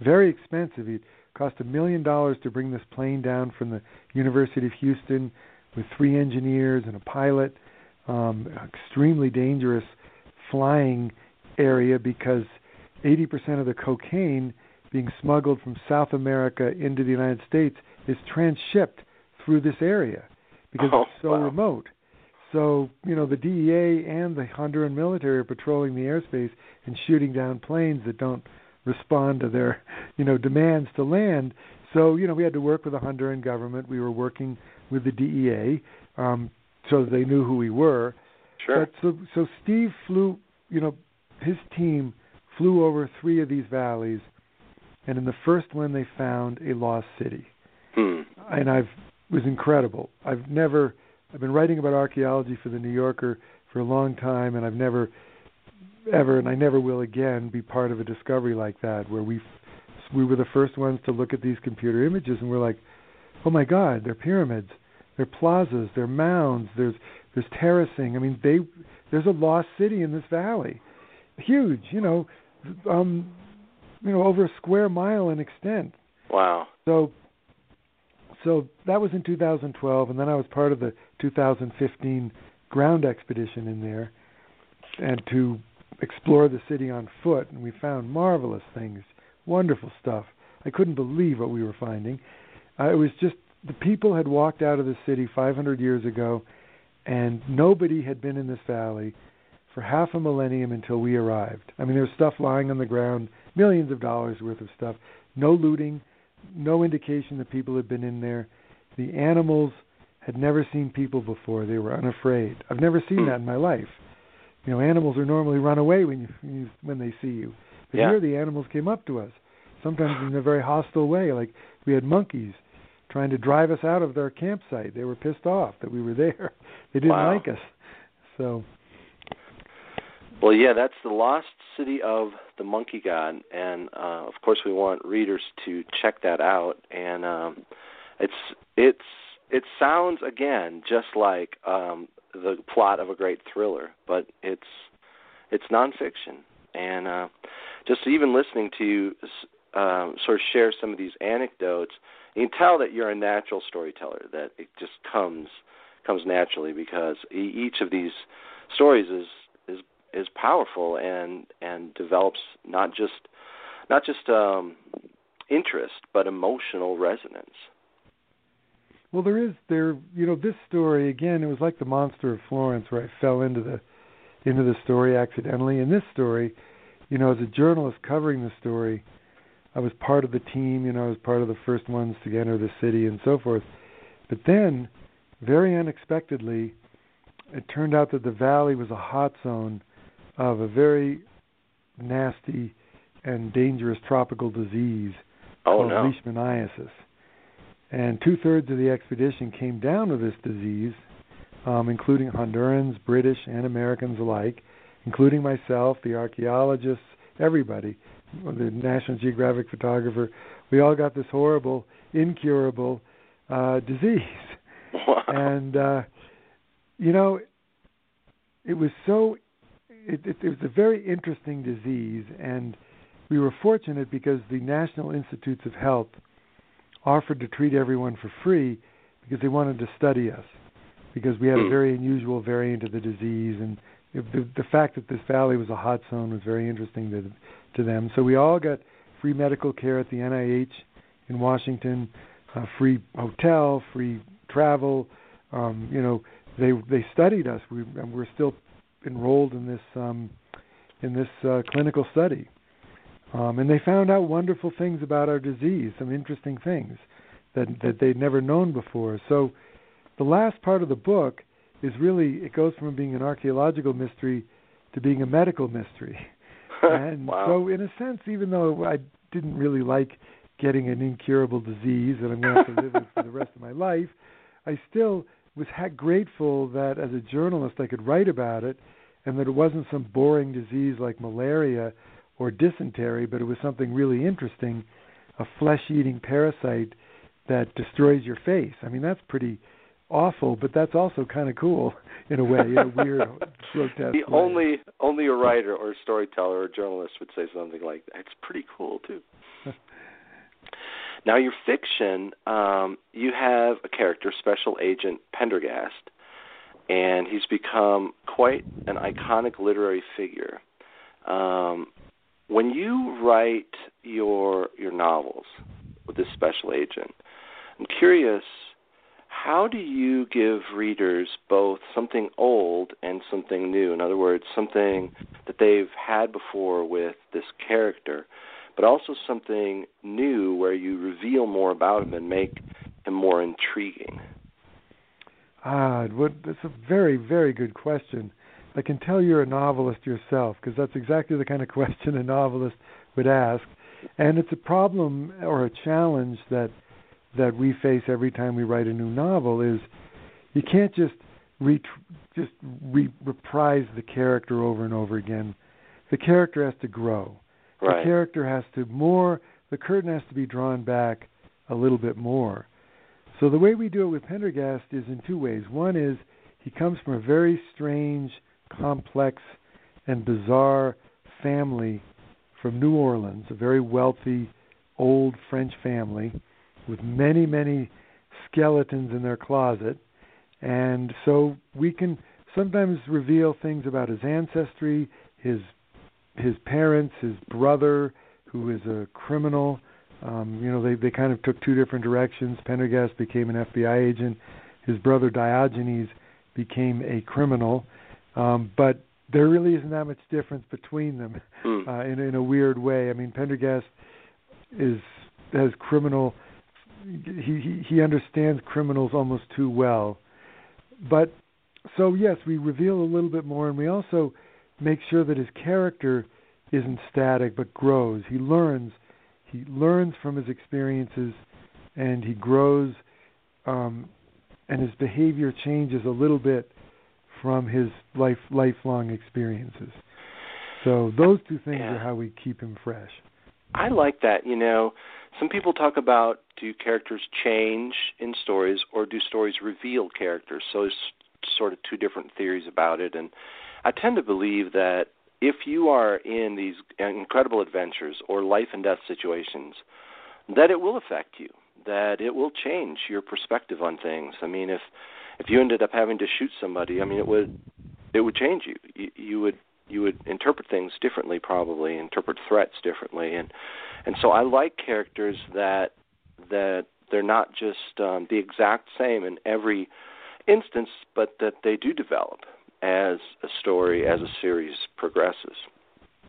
Very expensive. It cost a million dollars to bring this plane down from the University of Houston with three engineers and a pilot. Um, extremely dangerous flying area because 80% of the cocaine being smuggled from South America into the United States is transshipped through this area because oh, it's so wow. remote. So, you know, the DEA and the Honduran military are patrolling the airspace and shooting down planes that don't respond to their, you know, demands to land. So, you know, we had to work with the Honduran government. We were working with the DEA um, so that they knew who we were. Sure. But so, so Steve flew, you know, his team flew over three of these valleys, and in the first one they found a lost city. Hmm. And I've it was incredible. I've never I've been writing about archaeology for the New Yorker for a long time, and I've never ever, and I never will again, be part of a discovery like that where we we were the first ones to look at these computer images, and we're like, oh my God, they're pyramids, they're plazas, they're mounds, there's there's terracing. I mean, they there's a lost city in this valley, huge, you know, um, you know, over a square mile in extent. Wow. So so that was in 2012, and then I was part of the 2015 ground expedition in there, and to explore the city on foot, and we found marvelous things, wonderful stuff. I couldn't believe what we were finding. Uh, it was just the people had walked out of the city 500 years ago, and nobody had been in this valley for half a millennium until we arrived. I mean, there was stuff lying on the ground, millions of dollars worth of stuff, no looting, no indication that people had been in there. The animals had never seen people before. They were unafraid. I've never seen hmm. that in my life. You know, animals are normally run away when you, when, you, when they see you. But Yeah. here the animals came up to us, sometimes in a very hostile way. Like we had monkeys trying to drive us out of their campsite. They were pissed off that we were there. They didn't Wow. like us. So Well, yeah, that's the lost city of the monkey god, and uh, of course we want readers to check that out. And um, it's it's it sounds again just like um, the plot of a great thriller, but it's it's nonfiction, and uh, just even listening to you um, sort of share some of these anecdotes, you can tell that you're a natural storyteller. That it just comes comes naturally because each of these stories is is powerful and and develops not just not just um, interest but emotional resonance. Well, there is there. You know, this story again. It was like the monster of Florence, where I fell into the into the story accidentally. In this story, you know, as a journalist covering the story, I was part of the team. You know, I was part of the first ones to enter the city and so forth. But then, very unexpectedly, it turned out that the valley was a hot zone of a very nasty and dangerous tropical disease Oh called no! leishmaniasis. And two thirds of the expedition came down with this disease, um, including Hondurans, British, and Americans alike, including myself, the archaeologists, everybody, the National Geographic photographer. We all got this horrible, incurable uh, disease. Wow. And, uh, you know, it was so, it, it, it was a very interesting disease, and we were fortunate because the National Institutes of Health offered to treat everyone for free because they wanted to study us because we had a Hmm. very unusual variant of the disease and the, the fact that this valley was a hot zone was very interesting to to them. So we all got free medical care at the NIH in Washington, uh, free hotel, free travel. Um, you know, they they studied us. We and we're still enrolled in this um, in this uh, clinical study. Um, and they found out wonderful things about our disease, some interesting things that that they'd never known before. So, the last part of the book is really it goes from being an archaeological mystery to being a medical mystery. and wow. so, in a sense, even though I didn't really like getting an incurable disease that I'm going to have to live with for the rest of my life, I still was ha- grateful that as a journalist I could write about it, and that it wasn't some boring disease like malaria or dysentery, but it was something really interesting, a flesh-eating parasite that destroys your face. I mean, that's pretty awful, but that's also kind of cool in a way, in a weird, grotesque the way. only only a writer or a storyteller or a journalist would say something like that. It's pretty cool too. now, your fiction, um, you have a character, Special Agent Pendergast, and he's become quite an iconic literary figure. Um, when you write your your novels with this special agent, I'm curious how do you give readers both something old and something new? In other words, something that they've had before with this character, but also something new where you reveal more about him and make him more intriguing? Ah, what, that's a very, very good question. I can tell you're a novelist yourself because that's exactly the kind of question a novelist would ask, and it's a problem or a challenge that that we face every time we write a new novel is you can't just re- just re- reprise the character over and over again. The character has to grow. Right. The character has to more. The curtain has to be drawn back a little bit more. So the way we do it with Pendergast is in two ways. One is he comes from a very strange, complex, and bizarre family from New Orleans, a very wealthy, old French family with many, many skeletons in their closet. And so we can sometimes reveal things about his ancestry, his his parents, his brother, who is a criminal. Um, you know, they they kind of took two different directions. Pendergast became an FBI agent. His brother Diogenes became a criminal. Um, but there really isn't that much difference between them Mm. uh, in in a weird way. I mean, Pendergast is has criminal. He he he understands criminals almost too well. But so yes, we reveal a little bit more, and we also make sure that his character isn't static but grows. He learns. He learns from his experiences, and he grows. Um, and his behavior changes a little bit from his life lifelong experiences. So those two things Yeah. are how we keep him fresh. I like that. You know, some people talk about do characters change in stories or do stories reveal characters? So there's sort of two different theories about it. And I tend to believe that if you are in these incredible adventures or life and death situations, that it will affect you, that it will change your perspective on things. I mean, if if you ended up having to shoot somebody, I mean, it would it would change you. You, you would you would interpret things differently, probably interpret threats differently, and and so I like characters that that they're not just um, the exact same in every instance, but that they do develop as a story, as a series progresses.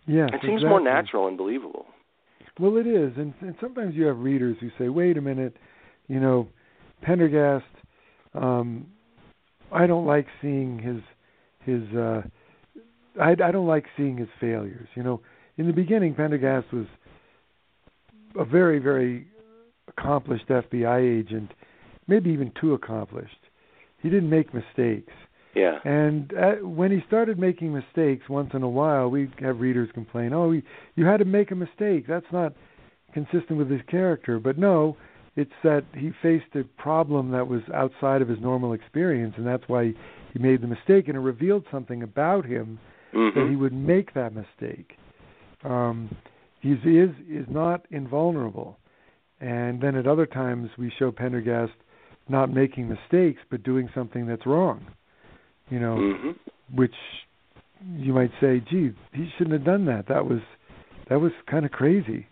Yeah, It seems more natural and believable. Well, it is, and, and sometimes you have readers who say, "Wait a minute, you know, Pendergast. Um, I don't like seeing his his. Uh, I I don't like seeing his failures. You know, in the beginning, Pendergast was a very very accomplished FBI agent, maybe even too accomplished. He didn't make mistakes. Yeah. And uh, when he started making mistakes once in a while, we have readers complain, "Oh, he, you had to make a mistake. That's not consistent with his character." But no, it's that he faced a problem that was outside of his normal experience, and that's why he made the mistake. And it revealed something about him that he would make that mistake. Um, he's is is not invulnerable. And then at other times we show Pendergast not making mistakes, but doing something that's wrong. You know, hmm which you might say, gee, he shouldn't have done that. That was that was kind of crazy.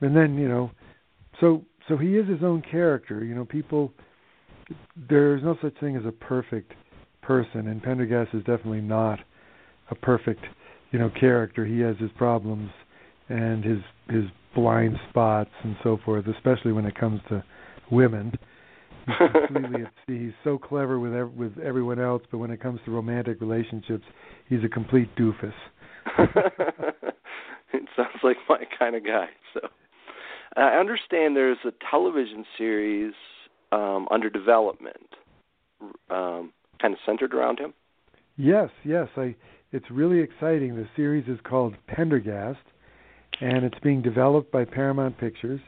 And then you know, so so he is his own character. You know, people there's no such thing as a perfect person, and Pendergast is definitely not a perfect you know character. He has his problems and his his blind spots and so forth, especially when it comes to women. He's completely at sea. He's so clever with ev- with everyone else, but when it comes to romantic relationships, he's a complete doofus. it sounds like my kind of guy. So I understand there's a television series um, under development. um, kind of centered around him? Yes, yes. I. It's really exciting. The series is called Pendergast, and it's being developed by Paramount Pictures.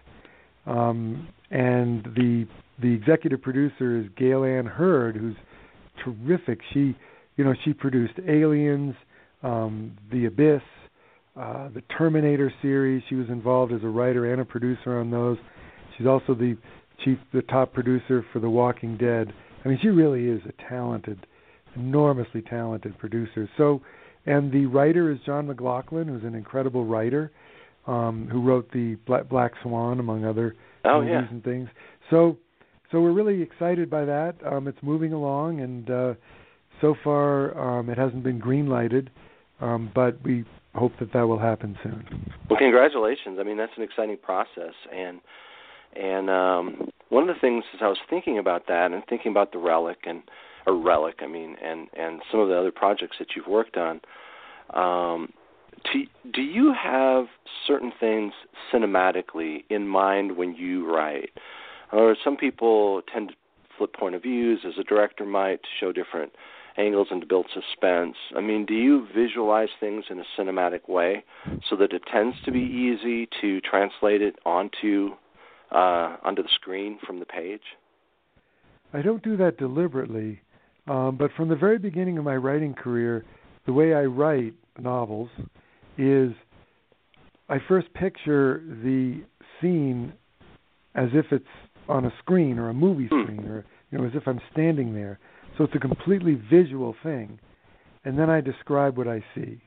Um, and the the executive producer is Gale Anne Hurd, who's terrific. She, you know, she produced Aliens, um, The Abyss, uh, the Terminator series. She was involved as a writer and a producer on those. She's also the chief, the top producer for The Walking Dead. I mean, she really is a talented, enormously talented producer. So, and the writer is John McLaughlin, who's an incredible writer, um, who wrote the Black, Black Swan, among other oh, movies yeah. and things. So, so we're really excited by that. Um, it's moving along, and uh, so far um, it hasn't been green lighted, um, but we hope that that will happen soon. Well, congratulations. I mean, that's an exciting process, and and um, one of the things as I was thinking about that and thinking about the relic and or relic, I mean, and and some of the other projects that you've worked on. Um, do you have certain things cinematically in mind when you write? Or some people tend to flip point of views, as a director might, to show different angles and to build suspense. I mean, do you visualize things in a cinematic way so that it tends to be easy to translate it onto uh, onto the screen from the page? I don't do that deliberately, um, but from the very beginning of my writing career, the way I write novels is I first picture the scene as if it's on a screen or a movie Hmm. screen or you know as if I'm standing there. So it's a completely visual thing, and then I describe what I see.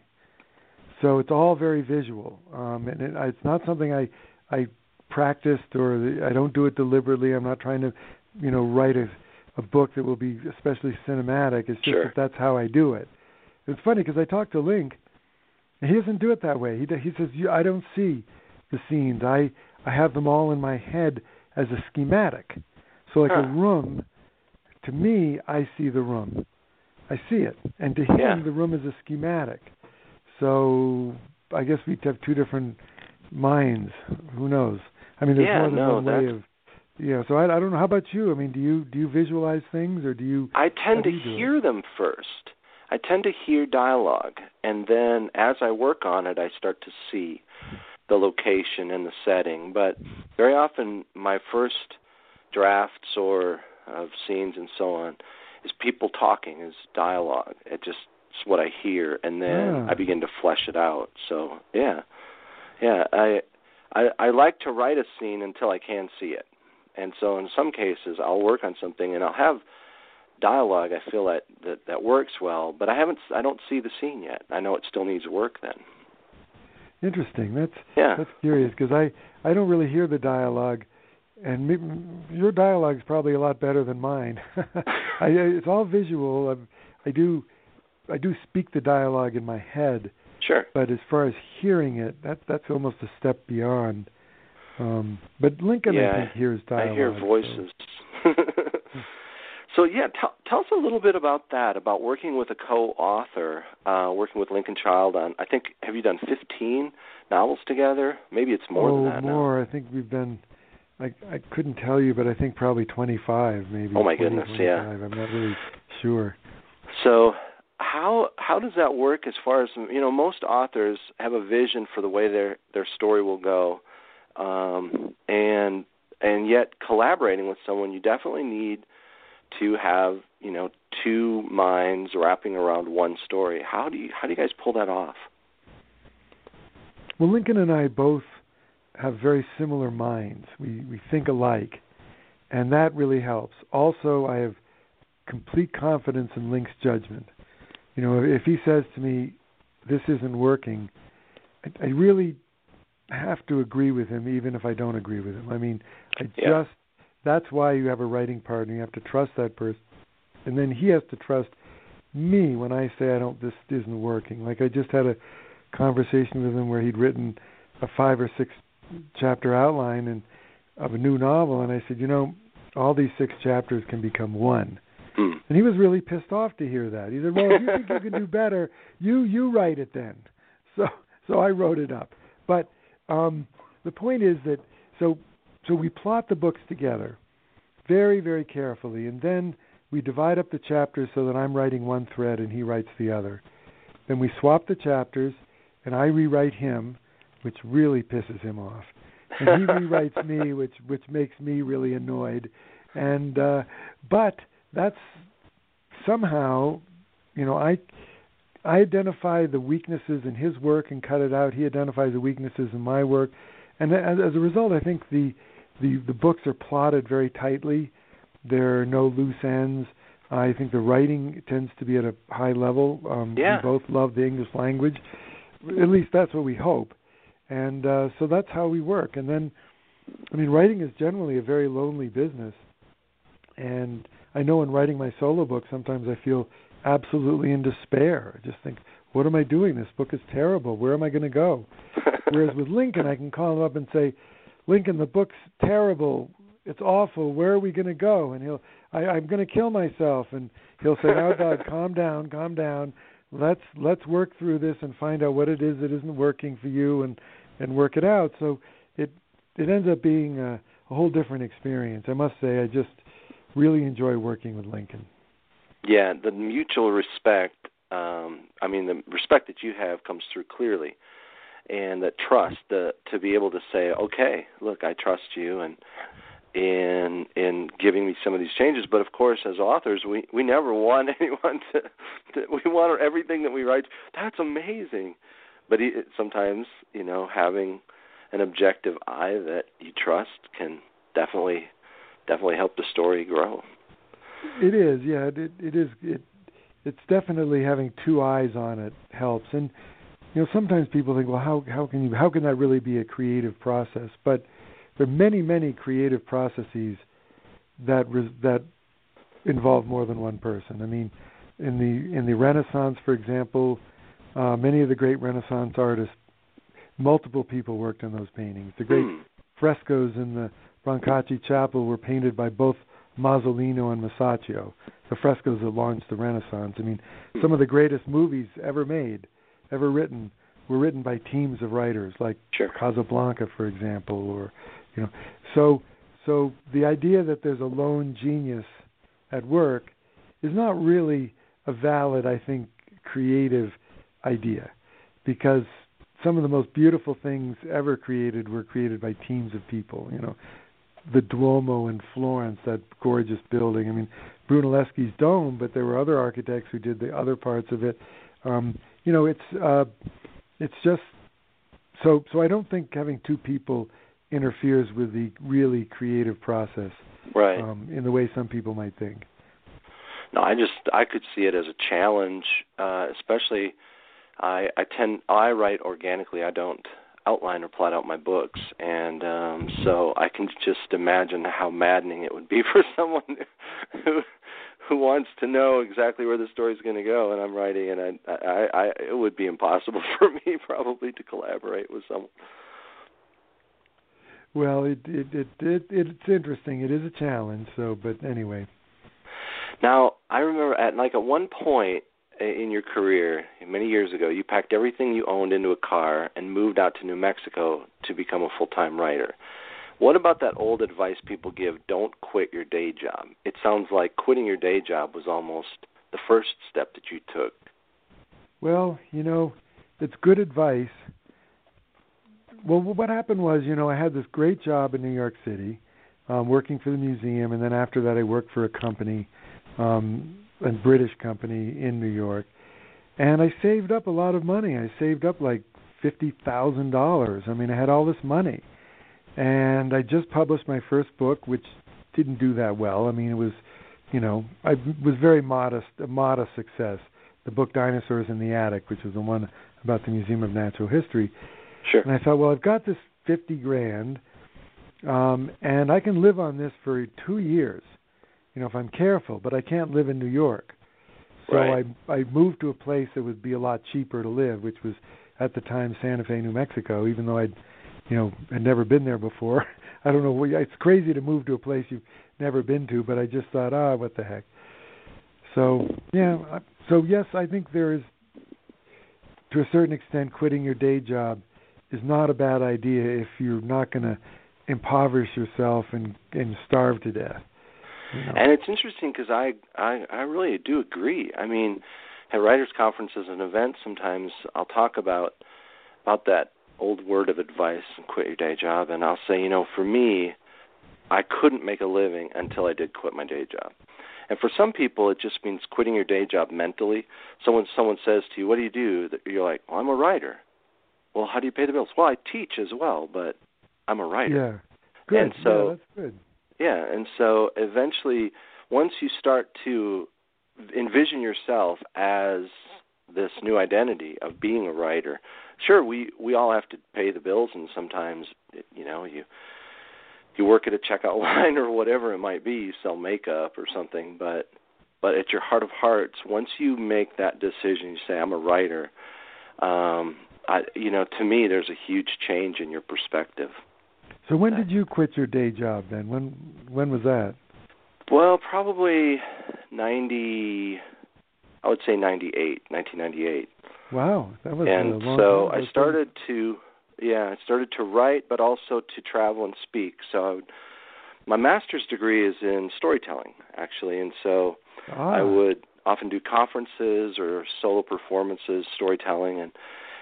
So it's all very visual, um, and it, it's not something I I practiced or I don't do it deliberately. I'm not trying to, you know, write a a book that will be especially cinematic. It's just Sure. that that's how I do it. It's funny because I talked to Link, and he doesn't do it that way. He he says you, I don't see the scenes. I I have them all in my head as a schematic. So like a room, to me, I see the room. I see it, and to him, Yeah. the room is a schematic. So I guess we have two different minds. Who knows? I mean, there's Yeah, more than no, one way of. Yeah, so I, I don't know. How about you? I mean, do you do you visualize things, or do you? I tend to do it? hear them first. I tend to hear dialogue, and then as I work on it, I start to see the location and the setting. But very often, my first drafts or of scenes and so on is people talking, is dialogue. It just it's what I hear, and then Yeah. I begin to flesh it out. So yeah, yeah. I I I like to write a scene until I can see it, and so in some cases, I'll work on something and I'll have dialogue I feel that, that that works well, but I haven't I don't see the scene yet. I know it still needs work then. Interesting. That's Yeah. that's curious because I I don't really hear the dialogue, and maybe, your dialogue is probably a lot better than mine. I, it's all visual. I'm, I do I do speak the dialogue in my head, Sure. but as far as hearing it, that that's almost a step beyond. Um, but Lincoln, Yeah, I think, hears dialogue. I hear voices. so yeah, tell tell us a little bit about that, about working with a co-author, uh, working with Lincoln Child on. I think have you done 15 novels together? Maybe it's more oh, than that now. more. I think we've done. I I couldn't tell you, but I think probably 25, maybe. Oh, my 20, goodness, yeah. I'm not really sure. So how how does that work as far as you know most authors have a vision for the way their their story will go um and and yet collaborating with someone you definitely need to have you know two minds wrapping around one story how do you how do you guys pull that off Well, Lincoln and I both have very similar minds. We we think alike, and that really helps. Also, I have complete confidence in Link's judgment. You know, if he says to me, "This isn't working," I, I really have to agree with him, even if I don't agree with him. I mean, I Yeah. just that's why you have a writing partner. You have to trust that person, and then he has to trust me when I say I don't. This isn't working. Like I just had a conversation with him where he'd written a five or six chapter outline and of a new novel, and I said, you know, all these six chapters can become one. Hmm. And he was really pissed off to hear that. He said, "Well, if you think you can do better, you you write it then." So so I wrote it up. But um, the point is that so so we plot the books together very very carefully, and then we divide up the chapters so that I'm writing one thread and he writes the other. Then we swap the chapters, and I rewrite him, which really pisses him off, and he rewrites me, which which makes me really annoyed. And uh, but that's somehow, you know, I I identify the weaknesses in his work and cut it out. He identifies the weaknesses in my work, and as, as a result, I think the the the books are plotted very tightly. There are no loose ends. I think the writing tends to be at a high level. Um, yeah. We both love the English language. At least that's what we hope. And uh, so that's how we work. And then, I mean, writing is generally a very lonely business. And I know in writing my solo book, sometimes I feel absolutely in despair. I just think, what am I doing? This book is terrible. Where am I going to go? Whereas with Lincoln, I can call him up and say, Lincoln, the book's terrible. It's awful. Where are we going to go? And he'll, I, I'm going to kill myself. And he'll say, Now, God, calm down, calm down. Let's let's work through this and find out what it is that isn't working for you, and and work it out. So it it ends up being a, a whole different experience. I must say, I just really enjoy working with Lincoln. Yeah, the mutual respect. Um, I mean, the respect that you have comes through clearly, and that trust the, to be able to say, okay, look, I trust you, and in in giving me some of these changes. But of course, as authors, we we never want anyone to, to we want everything that we write. That's amazing, but it, sometimes you know having an objective eye that you trust can definitely definitely help the story grow. It is, yeah. It it is it it's definitely having two eyes on it helps. And you know, sometimes people think, well, how how can you how can that really be a creative process? But there are many many creative processes that that involve more than one person. I mean, in the in the Renaissance, for example, uh, many of the great Renaissance artists, multiple people worked on those paintings. The great Hmm. frescoes in the Brancacci Chapel were painted by both Masolino and Masaccio, the frescoes that launched the Renaissance. I mean, some of the greatest movies ever made, ever written, were written by teams of writers, like Sure. Casablanca, for example, or you know. So, so the idea that there's a lone genius at work is not really a valid, I think, creative idea, because some of the most beautiful things ever created were created by teams of people. You know, the Duomo in Florence, that gorgeous building. I mean, Brunelleschi's dome, but there were other architects who did the other parts of it. Um, you know, it's uh, it's just so. So I don't think having two people interferes with the really creative process Right. um, in the way some people might think. No, I just I could see it as a challenge, uh, especially I I tend I write organically. I don't outline or plot out my books, and um, so I can just imagine how maddening it would be for someone who who wants to know exactly where the story's going to go, and I'm writing, and I, I I it would be impossible for me probably to collaborate with someone. Well, it it it, it it's interesting. It is a challenge. So, but anyway. Now, I remember at like at one point in your career, many years ago, you packed everything you owned into a car and moved out to New Mexico to become a full-time writer. What about that old advice people give, don't quit your day job? It sounds like quitting your day job was almost the first step that you took. Well, you know, it's good advice. Well, what happened was, you know, I had this great job in New York City, um, working for the museum, and then after that, I worked for a company, um, a British company in New York, and I saved up a lot of money. I saved up like fifty thousand dollars. I mean, I had all this money, and I just published my first book, which didn't do that well. I mean, it was, you know, I was very modest, a modest success the book Dinosaurs in the Attic, which was the one about the Museum of Natural History. Sure. And I thought, well, I've got this fifty grand, um, and I can live on this for two years, you know, if I'm careful. But I can't live in New York, so Right. I I moved to a place that would be a lot cheaper to live, which was at the time Santa Fe, New Mexico. Even though I'd, you know, had never been there before. I don't know. It's crazy to move to a place you've never been to, but I just thought, ah, what the heck. So yeah, so yes, I think there is, to a certain extent, quitting your day job is not a bad idea if you're not going to impoverish yourself and and starve to death. And it's interesting because I, I I really do agree. I mean, at writers' conferences and events, sometimes I'll talk about about that old word of advice and quit your day job, and I'll say, you know, for me, I couldn't make a living until I did quit my day job. And for some people, it just means quitting your day job mentally. Someone someone says to you, "What do you do?" You're like, "Well, I'm a writer." Well, how do you pay the bills? Well, I teach as well, but I'm a writer. Yeah. Good. And so, yeah, that's good. Yeah, and so eventually, once you start to envision yourself as this new identity of being a writer, sure, we we all have to pay the bills, and sometimes, you know, you you work at a checkout line or whatever it might be, you sell makeup or something, but but at your heart of hearts, once you make that decision, you say, "I'm a writer." Um, I, you know, to me, there's a huge change in your perspective. So when did you quit your day job then? When when was that? Well, probably 90 I would say 98, 1998. Wow, that was and a long so. I started to yeah, I started to write but also to travel and speak. So I would, my master's degree is in storytelling actually, and so ah, I would often do conferences or solo performances, storytelling and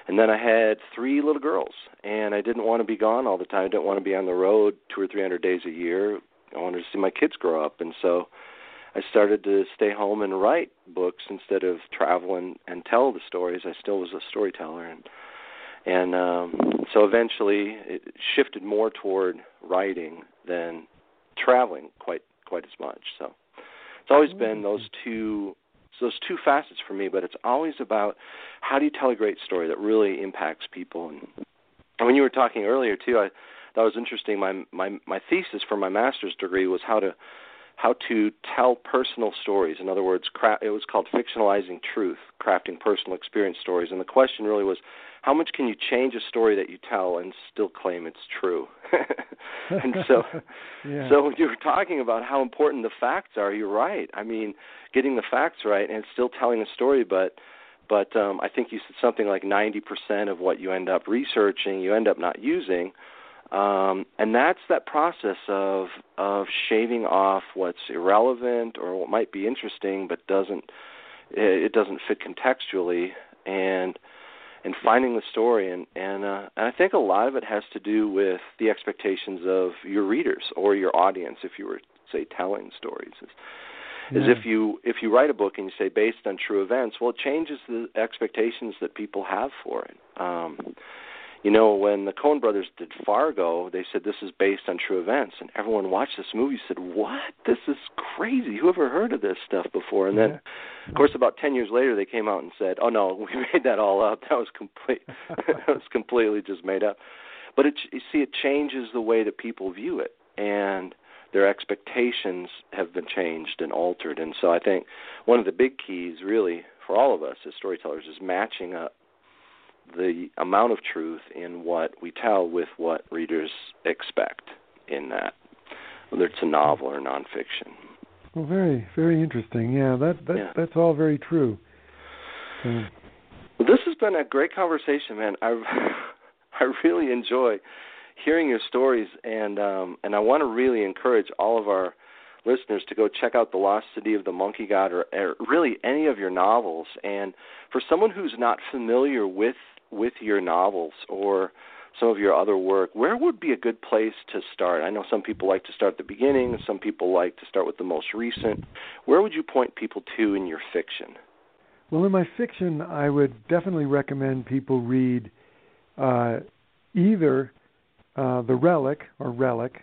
and then I had three little girls, and I didn't want to be gone all the time. I didn't want to be on the road two or three hundred days a year. I wanted to see my kids grow up, and so I started to stay home and write books instead of travel and, and tell the stories. I still was a storyteller, and and um, so eventually it shifted more toward writing than traveling quite quite as much. So it's always been those two so those two facets for me, but it's always about how do you tell a great story that really impacts people. And, and when you were talking earlier too, I that was interesting. My my my thesis for my master's degree was how to how to tell personal stories. In other words, cra- it was called fictionalizing truth, crafting personal experience stories. And the question really was, how much can you change a story that you tell and still claim it's true? and so, yeah. so when you were talking about how important the facts are, you're right. I mean, getting the facts right and still telling a story, but but um, I think you said something like 90% of what you end up researching, you end up not using um, and that's that process of of shaving off what's irrelevant or what might be interesting but doesn't it doesn't fit contextually and and finding the story. And and, uh, and I think a lot of it has to do with the expectations of your readers or your audience if you were say telling stories. Is, yeah. is if you if you write a book and you say based on true events well it changes the expectations that people have for it. Um you know, when the Coen brothers did Fargo, they said this is based on true events, and everyone watched this movie said, "What? This is crazy! Who ever heard of this stuff before?" And then, of course, about ten years later, they came out and said, "Oh no, we made that all up. That was complete. that was completely just made up." But it, you see, it changes the way that people view it, and their expectations have been changed and altered. And so, I think one of the big keys, really, for all of us as storytellers, is matching up the amount of truth in what we tell with what readers expect in that, whether it's a novel or nonfiction. Well, very, very interesting. Yeah, that that Yeah. that's all very true. So, Well, this has been a great conversation, man. I I really enjoy hearing your stories, and um, and I want to really encourage all of our listeners to go check out The Lost City of the Monkey God, or, or really any of your novels. And for someone who's not familiar with with your novels or some of your other work, where would be a good place to start? I know some people like to start at the beginning, some people like to start with the most recent. Where would you point people to in your fiction? well, in my fiction, I would definitely recommend people read uh, either uh, The Relic or Relic.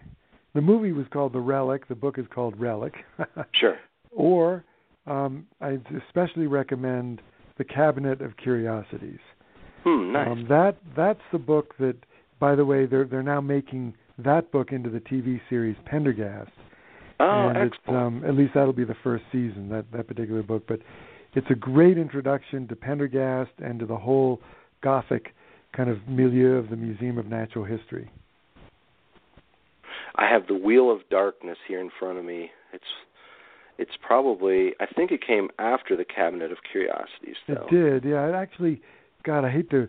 The movie was called The Relic. The book is called Relic. Sure. or um, I especially recommend The Cabinet of Curiosities. Hmm, nice. Um, that that's the book that, by the way, they're they're now making that book into the TV series Pendergast. oh, and um, at least that'll be the first season that that particular book. But it's a great introduction to Pendergast and to the whole Gothic kind of milieu of the Museum of Natural History. I have the Wheel of Darkness here in front of me. It's it's probably I think it came after the Cabinet of Curiosities though. It did, yeah. It actually, God, I hate to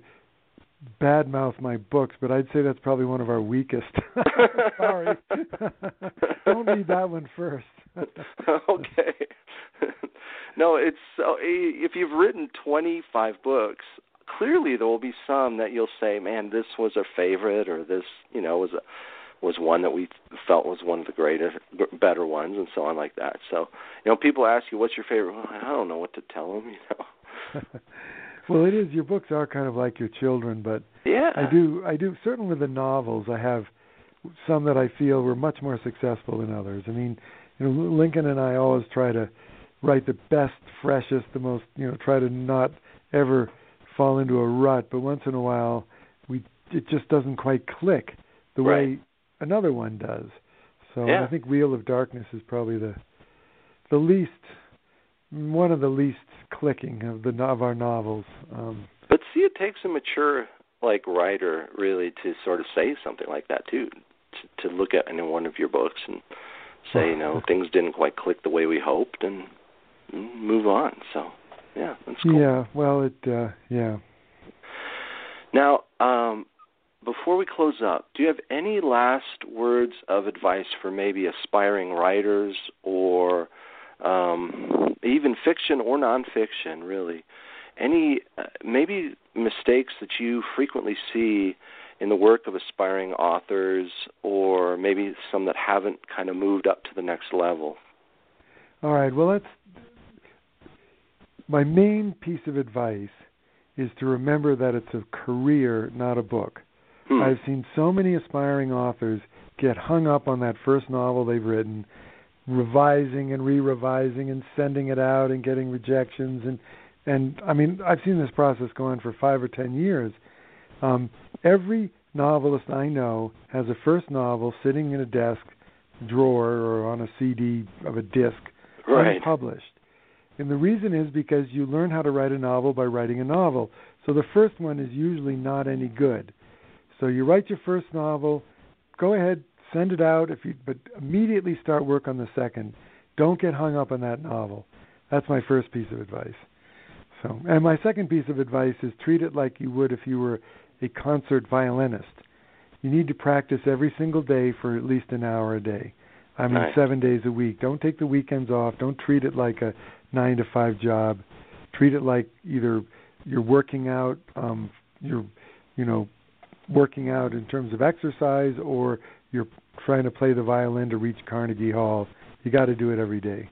badmouth my books, but I'd say that's probably one of our weakest. Sorry. Don't read that one first. okay. no, it's uh, if you've written 25 books, clearly there will be some that you'll say, "Man, this was a favorite," or this, you know, was a was one that we felt was one of the greater, better ones, and so on like that. So, you know, people ask you, "What's your favorite?" Well, I don't know what to tell them, you know. well, it is. Your books are kind of like your children, but yeah, I do. I do. Certainly with the novels, I have some that I feel were much more successful than others. I mean, you know, Lincoln and I always try to write the best, freshest, the most. You know, try to not ever fall into a rut. But once in a while, we it just doesn't quite click the right. way another one does. So yeah. I think Wheel of Darkness is probably the the least one of the least clicking of the of our novels. Um, but see, it takes a mature like writer really to sort of say something like that too, to, to look at any one of your books and say, you know, things didn't quite click the way we hoped, and move on. So, yeah, that's cool. Yeah, well, it, uh, yeah. Now, um, before we close up, do you have any last words of advice for maybe aspiring writers or um, even fiction or nonfiction, really? Any uh, maybe mistakes that you frequently see in the work of aspiring authors, or maybe some that haven't kind of moved up to the next level? All right. Well, that's my main piece of advice is to remember that it's a career, not a book. Hmm. I've seen so many aspiring authors get hung up on that first novel they've written, revising and re-revising and sending it out and getting rejections and and I mean I've seen this process go on for five or ten years. Um, every novelist I know has a first novel sitting in a desk drawer or on a CD of a disc right. unpublished. And the reason is because you learn how to write a novel by writing a novel. So the first one is usually not any good. So you write your first novel, go ahead, send it out if you but immediately start work on the second. Don't get hung up on that novel. That's my first piece of advice. So, and my second piece of advice is treat it like you would if you were a concert violinist. You need to practice every single day for at least an hour a day. I mean, Right. seven days a week. Don't take the weekends off. Don't treat it like a nine to five job. Treat it like either you're working out, um, you're, you know, working out in terms of exercise, or you're trying to play the violin to reach Carnegie Hall. You got to do it every day.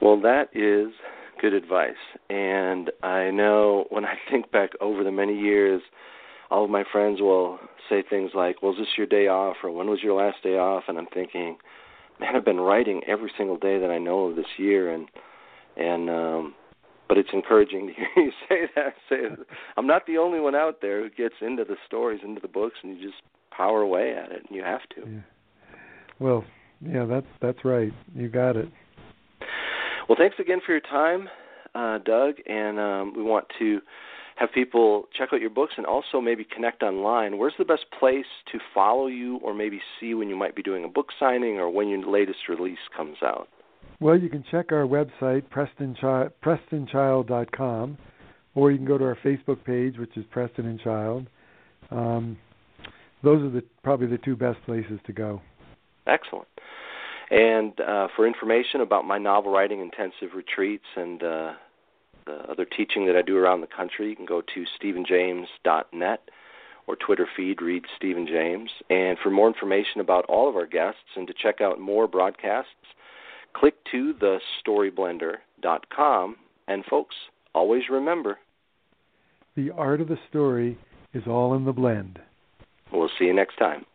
Well, that is good advice. And I know when I think back over the many years, all of my friends will say things like, "Well, is this your day off?" or "When was your last day off?" And I'm thinking, man, I've been writing every single day that I know of this year, and and um, but it's encouraging to hear you say that. Say, I'm not the only one out there who gets into the stories, into the books, and you just power away at it, and you have to. Yeah. Well, yeah, that's that's right. You got it. Well, thanks again for your time, uh, Doug, and um, we want to have people check out your books and also maybe connect online. Where's the best place to follow you or maybe see when you might be doing a book signing or when your latest release comes out? Well, you can check our website, PrestonChild, PrestonChild.com, or you can go to our Facebook page, which is Preston and Child. Um, those are the probably the two best places to go. Excellent. And uh, for information about my novel writing intensive retreats and uh, the other teaching that I do around the country, you can go to stevenjames.net or Twitter feed, read Steven James. And for more information about all of our guests and to check out more broadcasts, click to thestoryblender.com. And folks, always remember, The art of the story is all in the blend. we'll see you next time.